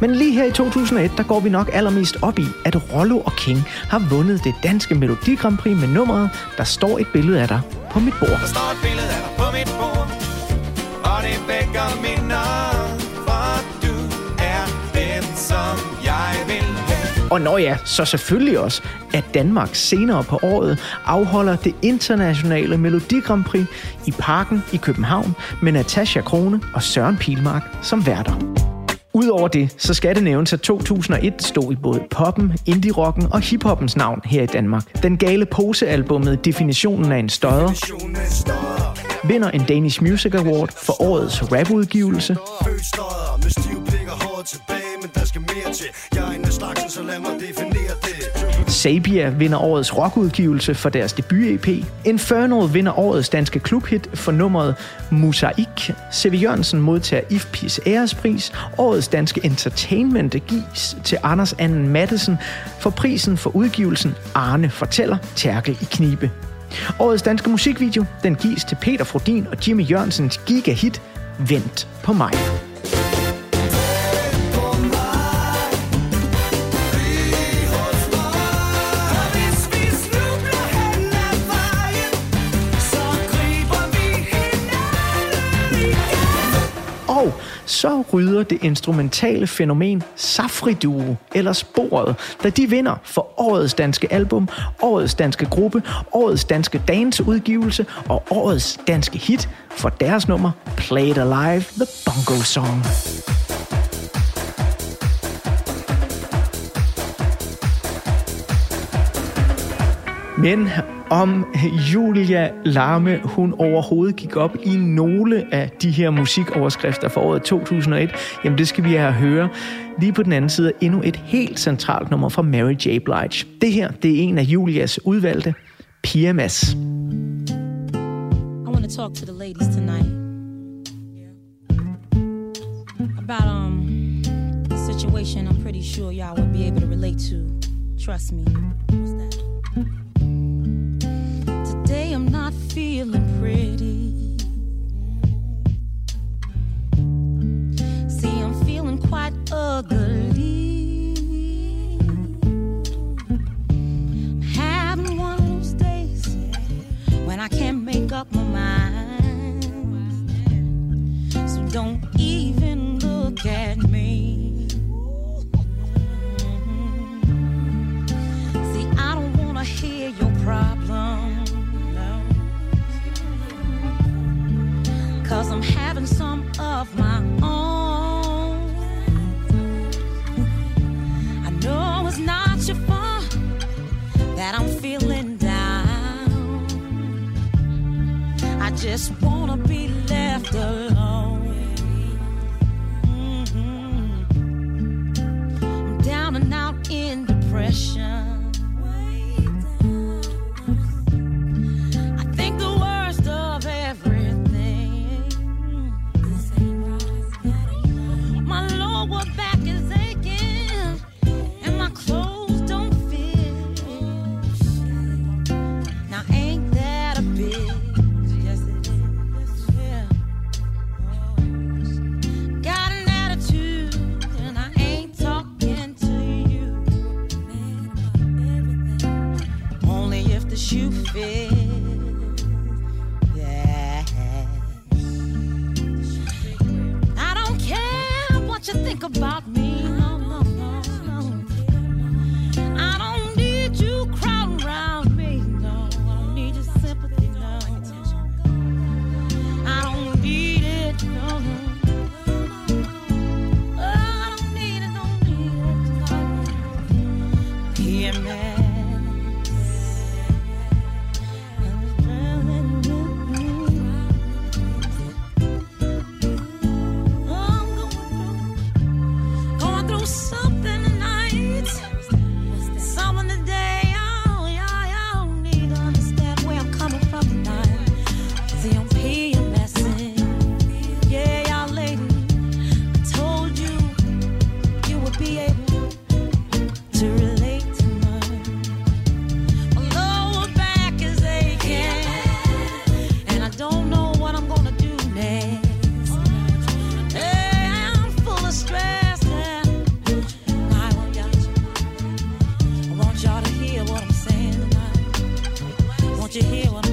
Men lige her i 2001, der går vi nok allermest op i, at Rollo og King har vundet det danske Melodi Grand Prix med nummeret, der står et billede af dig på mit bord. Der står et billede af dig på mit bord Og det vækker min Og når ja, så selvfølgelig også, at Danmark senere på året afholder det internationale Melodi Grand Prix i Parken i København med Natasha Krone og Søren Pilmark som værter. Udover det, så skal det nævnes, at 2001 stod i både poppen, indie-rocken og hiphoppens navn her i Danmark. Den gale posealbummet Definitionen af en støder vinder en Danish Music Award for årets rapudgivelse, tilbage Men der skal mere til Jeg er en af slagsen, så lad mig definere det Sabia vinder årets rockudgivelse for deres debut-EP. Infernal vinder årets danske klubhit for nummeret Mosaik. C.V. Jørgensen modtager IFP's ærespris. Årets danske entertainment gives til Anders Anden Mattesen for prisen for udgivelsen Arne fortæller Tærkel i knibe. Årets danske musikvideo, den gives til Peter Frodin og Jimmy Jørgensens gigahit Vent på mig. Så rydder det instrumentale fænomen Safri Duo, eller Sporet, da de vinder for årets danske album, årets danske gruppe, årets danske danseudgivelse og årets danske hit for deres nummer Play It Alive, The Bongo Song. Men om Julia Larme, hun overhovedet gik op i nogle af de her musikoverskrifter for året 2001, jamen det skal vi have at høre lige på den anden side endnu et helt centralt nummer fra Mary J. Blige. Det her, det er en af Julias udvalgte, PMS. I want to talk to the ladies tonight about um a situation I'm pretty sure y'all would be able to relate to. Trust me. What's that? I'm not feeling pretty. See, I'm feeling quite ugly. Having one of those days when I can't make up my mind. So don't even look at me. See, I don't wanna hear your problem. Cause I'm having some of my own. I know it's not your fault that I'm feeling down. I just wanna be left alone. Mhm. I'm down and out in depression. you hear what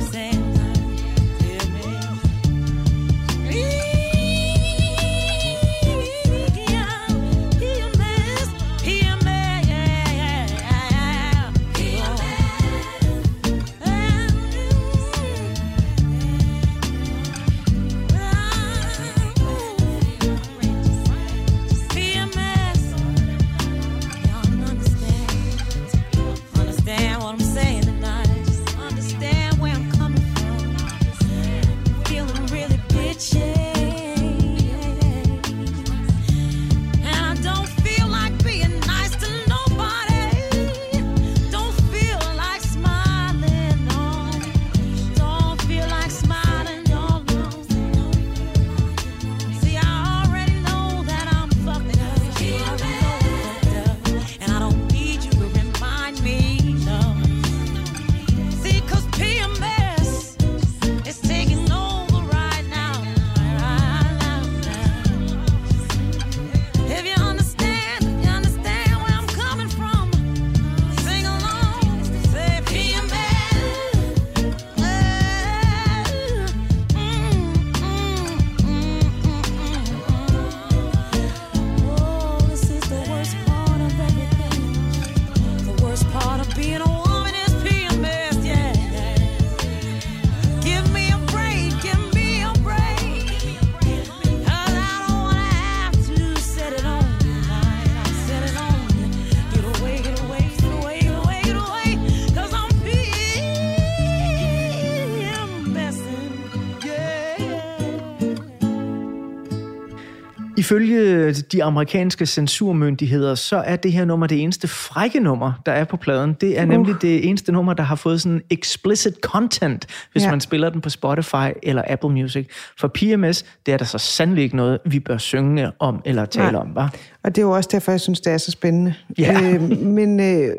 Ifølge de amerikanske censurmyndigheder, så er det her nummer det eneste frække nummer, der er på pladen. Det er nemlig det eneste nummer, der har fået sådan explicit content, hvis ja. man spiller den på Spotify eller Apple Music. For PMS, det er der så sandelig ikke noget, vi bør synge om eller tale Nej. om, var. Og det er jo også derfor, jeg synes, det er så spændende. Ja. Øh, men øh,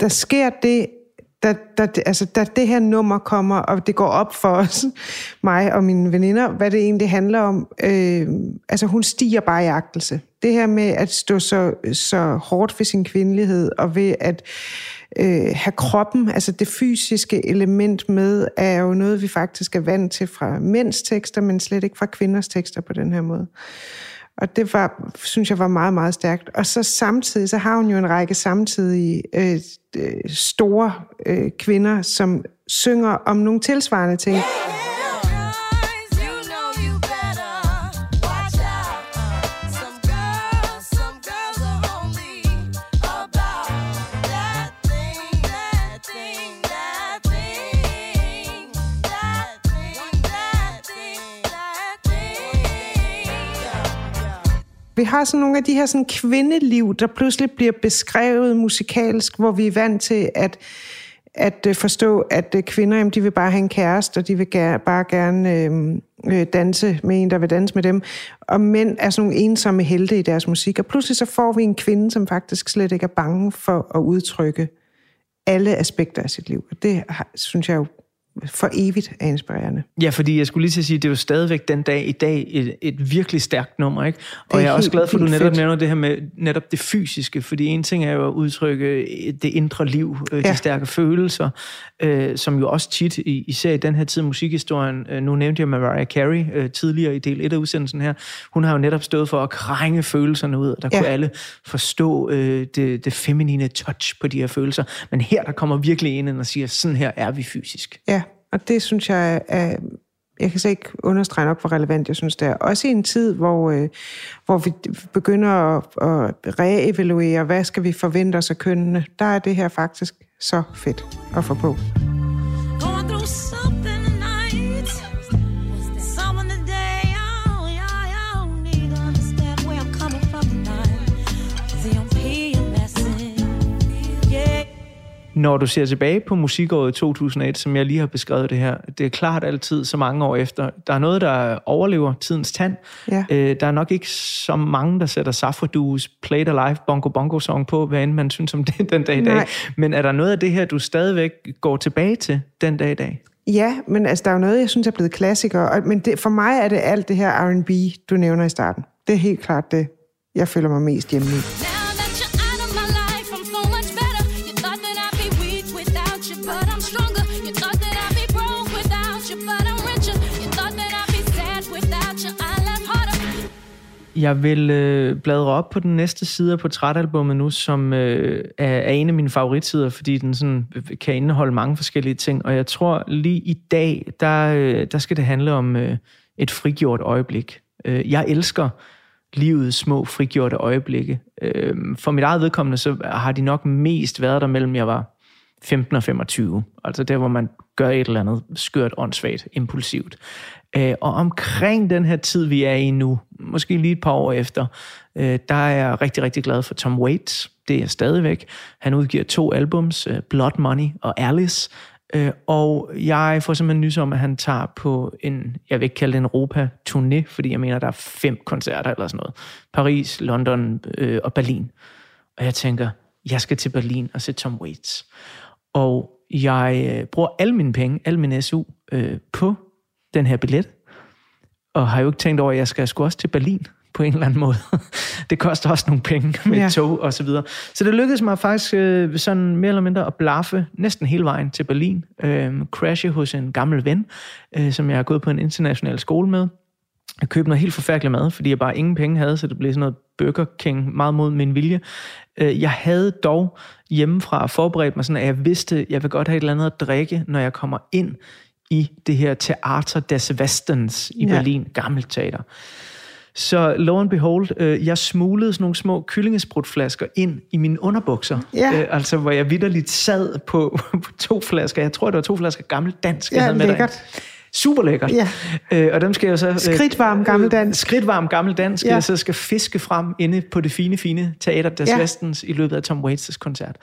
der sker det, da, da, altså, da det her nummer kommer, og det går op for os, mig og mine veninder, hvad det egentlig handler om. Øh, altså, hun stiger bare i agtelse. Det her med at stå så, så hårdt ved sin kvindelighed, og ved at øh, have kroppen, altså det fysiske element med, er jo noget, vi faktisk er vant til fra mænds tekster, men slet ikke fra kvinders tekster på den her måde. Og det var, synes jeg var meget, meget stærkt. Og så samtidig, så har hun jo en række samtidige øh, øh store øh, kvinder, som synger om nogle tilsvarende ting. Yeah! Vi har sådan nogle af de her sådan kvindeliv, der pludselig bliver beskrevet musikalsk, hvor vi er vant til at, at øh, forstå, at øh, kvinder, jamen, de vil bare have en kæreste, og de vil ger- bare gerne øhm, øh, danse med en, der vil danse med dem. Og mænd er sådan nogle ensomme helte i deres musik. Og pludselig så får vi en kvinde, som faktisk slet ikke er bange for at udtrykke alle aspekter af sit liv. Og det synes jeg jo for evigt er inspirerende. Ja, fordi jeg skulle lige til at sige, det er jo stadigvæk den dag i dag et, et virkelig stærkt nummer, ikke? Og jeg er også glad for, at du netop fedt. nævner det her med netop det fysiske, fordi en ting er jo at udtrykke det indre liv, øh, Ja. de stærke følelser, øh, som jo også tit, i- især i den her tid musikhistorien, øh, nu nævnte jeg Mariah Carey øh, tidligere i del 1 af udsendelsen her, hun har jo netop stået for at krænge følelserne ud, og der Ja. kunne alle forstå øh, det, det feminine touch på de her følelser, men her der kommer virkelig en og siger, sådan her er vi fysisk. Ja, og det synes jeg er... Jeg kan slet ikke understrege nok, hvor relevant jeg synes, det er. Også i en tid, hvor, øh, hvor vi begynder at, at reevaluere, hvad skal vi forvente os af kønnene, der er det her faktisk så fedt at få på. Når du ser tilbage på musikåret 2001, som jeg lige har beskrevet det her, det er klart altid så mange år efter. Der er noget, der overlever tidens tand. Ja. Øh, der er nok ikke så mange, der sætter Safra Dues Play It Alive Bongo Bongo Song på, hvad end man synes om det den dag i dag. Nej. Men er der noget af det her, du stadigvæk går tilbage til den dag i dag? Ja, men altså, der er jo noget, jeg synes er blevet klassiker. Og, men det, for mig er det alt det her R&B, du nævner i starten. Det er helt klart det, jeg føler mig mest hjemme i. Jeg vil øh, bladre op på den næste side af portrætalbummet nu, som øh, er, er en af mine favoritsider, fordi den sådan øh, kan indeholde mange forskellige ting. Og jeg tror lige i dag, der, øh, der skal det handle om øh, et frigjort øjeblik. Øh, jeg elsker livets små frigjorte øjeblikke. Øh, for mit eget vedkommende, så har de nok mest været der mellem jeg var 15 og 25. Altså der, hvor man gør et eller andet skørt, åndssvagt, impulsivt. Øh, og omkring den her tid, vi er i nu, måske lige et par år efter, øh, der er jeg rigtig, rigtig glad for Tom Waits. Det er jeg stadigvæk. Han udgiver to albums, øh, Blood Money og Alice. Øh, og jeg får simpelthen nys om, at han tager på en, jeg vil ikke kalde det en Europa-turné, fordi jeg mener, der er fem koncerter eller sådan noget. Paris, London øh, og Berlin. Og jeg tænker, jeg skal til Berlin og se Tom Waits. Og jeg øh, bruger alle mine penge, al min SU, øh, på den her billet. Og har jo ikke tænkt over, at jeg skal sgu også til Berlin på en eller anden måde. det koster også nogle penge med Ja. tog og så videre. Så det lykkedes mig faktisk øh, sådan mere eller mindre at blaffe næsten hele vejen til Berlin. Øh, crashe hos en gammel ven, øh, som jeg har gået på en international skole med. Jeg købte noget helt forfærdeligt mad, fordi jeg bare ingen penge havde, så det blev sådan noget Burger King, meget mod min vilje. Øh, Jeg havde dog hjemmefra forberedt mig sådan, at jeg vidste, at jeg vil godt have et eller andet at drikke, når jeg kommer ind i det her Theater des Westens i Ja. Berlin, gammelt teater. Så lo and behold, øh, jeg smuglede sådan nogle små kyllingesprutflasker ind i mine underbukser. Ja. Øh, altså, hvor jeg vidderligt sad på, på to flasker. Jeg tror, det var to flasker gammel dansk, jeg Ja, havde med lækkert. derind. Super lækkert. Ja. Øh, og dem skal jeg så... øh, Skridtvarm gammeldansk. Skridtvarm gammeldansk, Ja. jeg så skal fiske frem inde på det fine, fine Teater des Ja. Vestens i løbet af Tom Waits' koncert.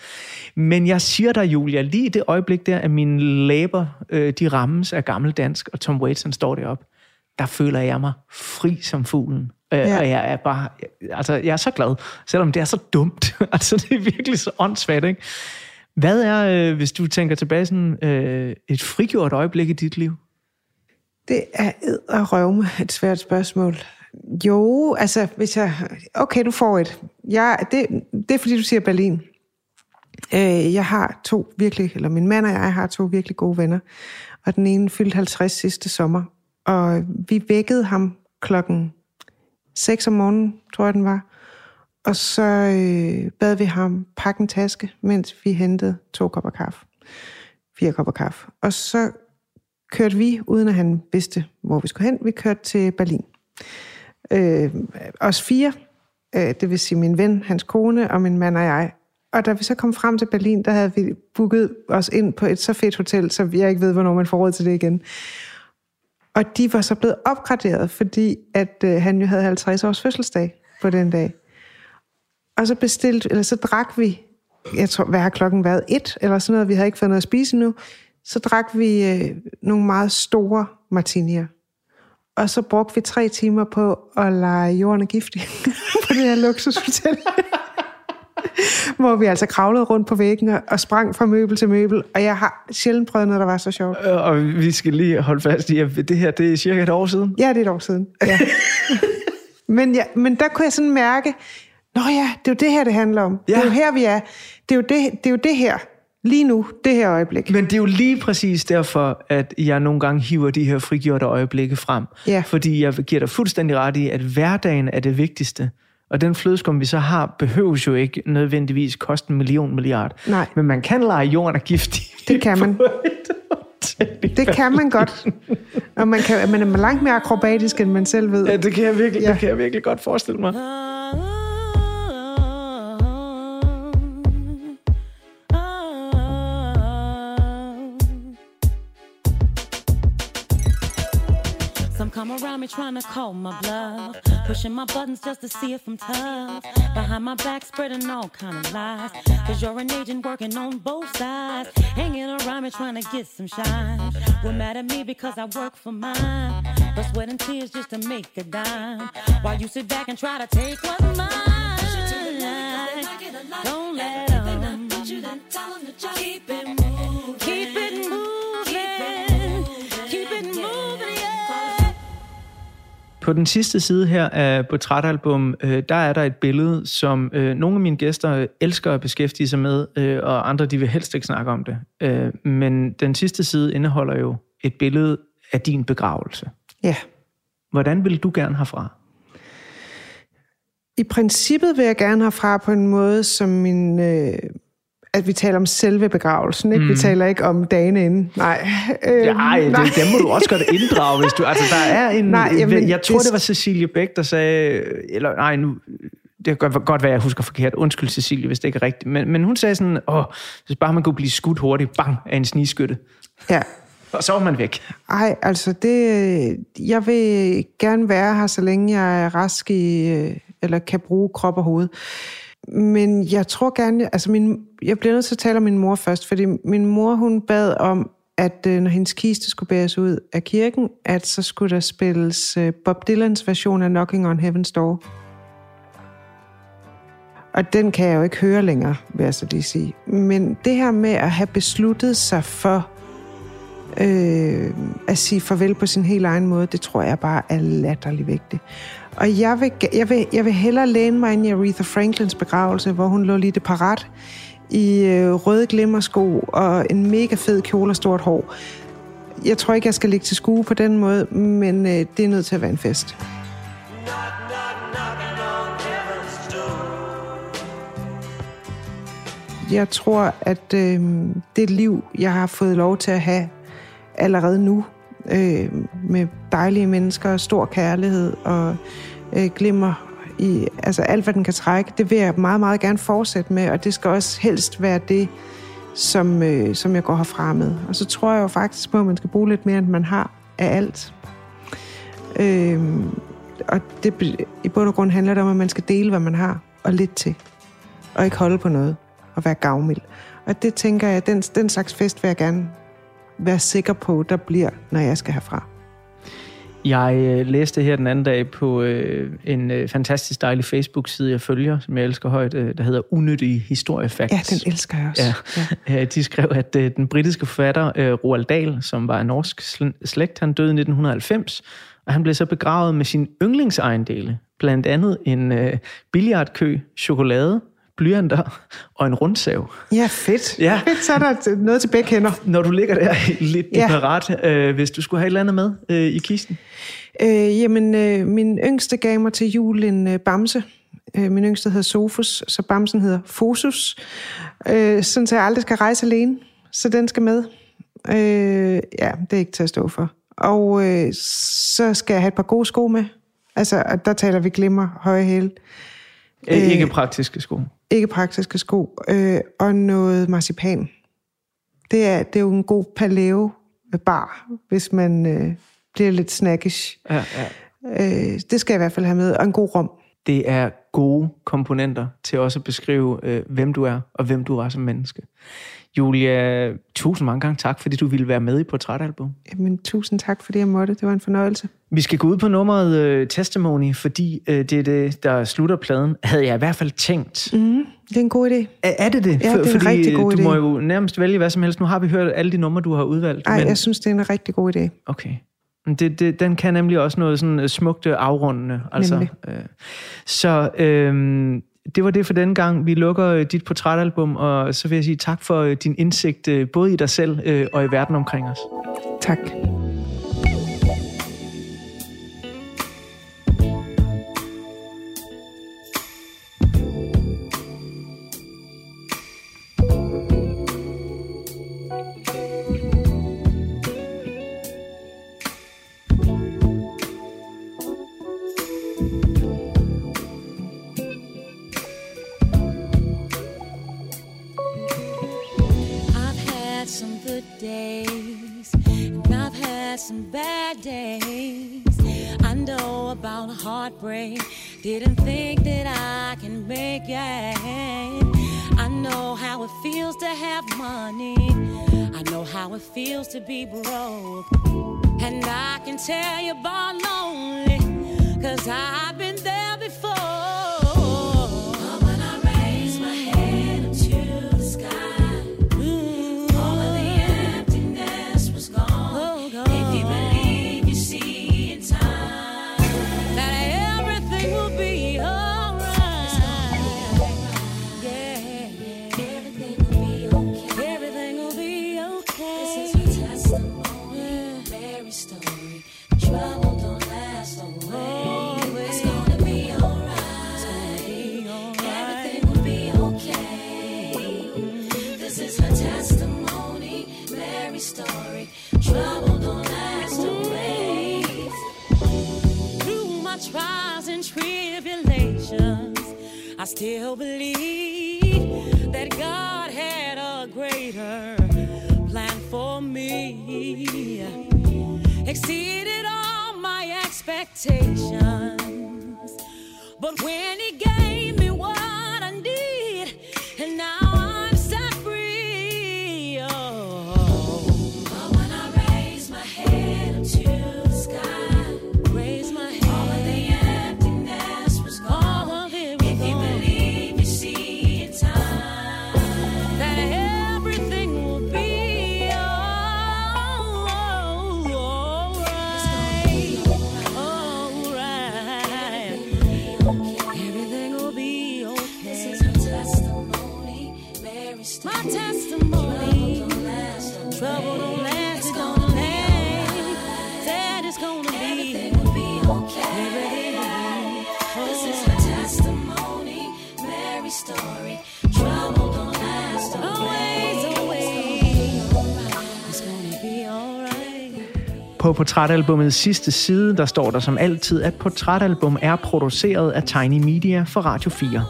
Men jeg siger dig, Julia, lige i det øjeblik der, at mine læber, øh, de rammes af gammeldansk, og Tom Waits, han står deroppe, der føler jeg mig fri som fuglen. Øh, Ja. Og jeg er bare, altså jeg er så glad, selvom det er så dumt. altså det er virkelig så åndssvagt, ikke? Hvad er, øh, hvis du tænker tilbage, sådan, øh, et frigjort øjeblik i dit liv? Det er ed og røvme et svært spørgsmål. Jo, altså, hvis jeg... Okay, du får et. Jeg, det, det er, fordi du siger Berlin. Øh, jeg har to virkelig, eller min mand og jeg har to virkelig gode venner. Og den ene fyldte 50 sidste sommer. Og vi vækkede ham klokken 6 om morgenen, tror jeg den var. Og så øh, bad vi ham pakke en taske, mens vi hentede to kopper kaffe. Fire kopper kaffe. Og så kørte vi, uden at han vidste, hvor vi skulle hen, vi kørte til Berlin. Øh, os fire, øh, det vil sige min ven, hans kone og min mand og jeg. Og da vi så kom frem til Berlin, der havde vi booket os ind på et så fedt hotel, så jeg ikke ved, hvornår man får råd til det igen. Og de var så blevet opgraderet, fordi at øh, han jo havde 50 års fødselsdag på den dag. Og så bestilte, eller så drak vi, jeg tror, hvad har klokken været? Et, eller sådan noget, vi havde ikke fået noget at spise nu. Så drak vi øh, nogle meget store martinier. Og så brugte vi tre timer på at lege jorden er giftig på det her luksushotel. Hvor vi altså kravlede rundt på væggen og, sprang fra møbel til møbel. Og jeg har sjældent prøvet noget, der var så sjovt. Øh, Og vi skal lige holde fast i, at det her det er cirka et år siden. Ja, det er et år siden. Ja. men, ja, men der kunne jeg sådan mærke, Nå ja, det er jo det her, det handler om. Ja. Det er jo her, vi er. Det er jo det, det, er jo det her, lige nu, det her øjeblik. Men det er jo lige præcis derfor, at jeg nogle gange hiver de her frigjorte øjeblikke frem. Ja. Fordi jeg giver dig fuldstændig ret i, at hverdagen er det vigtigste. Og den flødeskum, vi så har, behøves jo ikke nødvendigvis koste en million milliard. Nej. Men man kan lege jorden af giftig. Det kan man. Det kan man godt. Og man, kan, man er langt mere akrobatisk, end man selv ved. Ja, det kan jeg virkelig, Ja. ja. det kan jeg virkelig godt forestille mig. Come around me trying to call my bluff, pushing my buttons just to see if I'm tough. Behind my back, spreading all kind of lies. Cause you're an agent working on both sides, hanging around me trying to get some shine. We're mad at me because I work for mine, but sweat and tears just to make a dime. While you sit back and try to take what's mine. Don't let them. keep it moving. Keep it På den sidste side her af portrætalbum, øh, der er der et billede, som øh, nogle af mine gæster elsker at beskæftige sig med, øh, og andre de vil helst ikke snakke om det. Øh, men den sidste side indeholder jo et billede af din begravelse. Ja. Hvordan vil du gerne herfra? I princippet vil jeg gerne have fra på en måde, som min... Øh, at vi taler om selve begravelsen, ikke? Mm. Vi taler ikke om dagen inden. Nej. Øh, ej, det, dem må du også godt inddrage, hvis du... Altså, der er en... Nej, Nej, jamen, jeg tror, det- det var Cecilie Bæk, der sagde... Eller nej, nu... Det kan godt, være, jeg husker forkert. Undskyld, Cecilie, hvis det ikke er rigtigt. Men, men hun sagde sådan, åh, hvis bare man kunne blive skudt hurtigt, bang, af en snigskytte. Ja. Og så var man væk. Ej, altså det... Jeg vil gerne være her, så længe jeg er rask i... øh, Eller kan bruge krop og hoved. Men jeg tror gerne... Altså min, jeg bliver nødt til at tale om min mor først, fordi min mor, hun bad om, at øh, når hendes kiste skulle bæres ud af kirken, at så skulle der spilles øh, Bob Dylans version af Knocking on Heaven's Door. Og den kan jeg jo ikke høre længere, vil jeg så lige sige. Men det her med at have besluttet sig for øh, at sige farvel på sin helt egen måde, det tror jeg bare er latterlig vigtigt. Og jeg vil, jeg vil, jeg vil hellere læne mig ind i Aretha Franklins begravelse, hvor hun lå lige det parat i øh, røde glimmersko og en mega fed kjole og stort hår. Jeg tror ikke, jeg skal ligge til skue på den måde, men øh, det er nødt til at være en fest. Jeg tror, at øh, det liv, jeg har fået lov til at have allerede nu, øh, med dejlige mennesker, stor kærlighed og øh, glimmer i altså alt, hvad den kan trække, det vil jeg meget, meget gerne fortsætte med, og det skal også helst være det, som, øh, som jeg går herfra med. Og så tror jeg jo faktisk på, at man skal bruge lidt mere, end man har af alt. Øh, og det, i bund og grund handler det om, at man skal dele, hvad man har, og lidt til. Og ikke holde på noget, og være gavmild. Og det tænker jeg, den, den slags fest vil jeg gerne være sikker på, der bliver, når jeg skal herfra. Jeg øh, læste her den anden dag på øh, en øh, fantastisk dejlig Facebook-side, jeg følger, som jeg elsker højt, øh, der hedder Unødige Historiefacts. Ja, den elsker jeg også. Ja. ja. De skrev, at øh, den britiske forfatter øh, Roald Dahl, som var en norsk sl- slægt, han døde i 1990, og han blev så begravet med sine yndlingsejendele, blandt andet en øh, billiardkø, chokolade, blyanter og en rundsav. Ja, fedt. Ja. Fedt, så er der noget til begge hænder. Når du ligger der lidt Ja. desperat, øh, hvis du skulle have et eller andet med øh, i kisten. Øh, jamen, øh, min yngste gav mig til jul en øh, bamse. Øh, min yngste hedder Sofus, så bamsen hedder Fosus. Øh, sådan, så jeg aldrig skal rejse alene. Så den skal med. Øh, ja, det er ikke til at stå for. Og øh, så skal jeg have et par gode sko med. Altså, der taler vi glimmer, høje hæle. Øh, Øh. ikke praktiske sko. Ikke praktiske sko. Øh, og noget marcipan. Det er, det er jo en god paleo bar, hvis man øh, bliver lidt snackish. Ja, ja. Øh, det skal jeg i hvert fald have med. Og en god rom. Det er gode komponenter til også at beskrive, øh, hvem du er, og hvem du er som menneske. Julia, tusind mange gange tak, fordi du ville være med i Portrætalbum. Jamen, tusind tak, fordi jeg måtte. Det var en fornøjelse. Vi skal gå ud på nummeret øh, Testimony, fordi øh, det er det, der slutter pladen, havde jeg i hvert fald tænkt. Mm, det er en god idé. Er, er det det? Ja, det er en fordi rigtig god du idé. må jo nærmest vælge hvad som helst. Nu har vi hørt alle de numre, du har udvalgt. Ej, jeg synes, det er en rigtig god idé. Okay. Men Det, det, den kan nemlig også noget sådan øh, smukt afrundende. Altså, Nemlig. øh, så øh, det var det for den gang. Vi lukker øh, dit portrætalbum, og så vil jeg sige tak for øh, din indsigt, øh, både i dig selv og i verden omkring os. Tak. Expectations. But when he På portrætalbumets sidste side, der står der som altid, at portrætalbum er produceret af Tiny Media for Radio 4.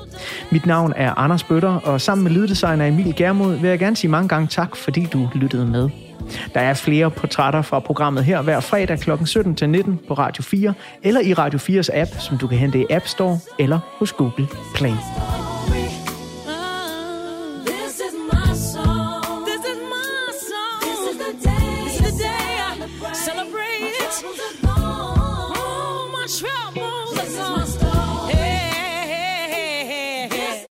Mit navn er Anders Bøtter, og sammen med lyddesigner Emil Germod vil jeg gerne sige mange gange tak, fordi du lyttede med. Der er flere portrætter fra programmet her hver fredag kl. 17 til 19 på Radio 4, eller i Radio 4's app, som du kan hente i App Store eller hos Google Play.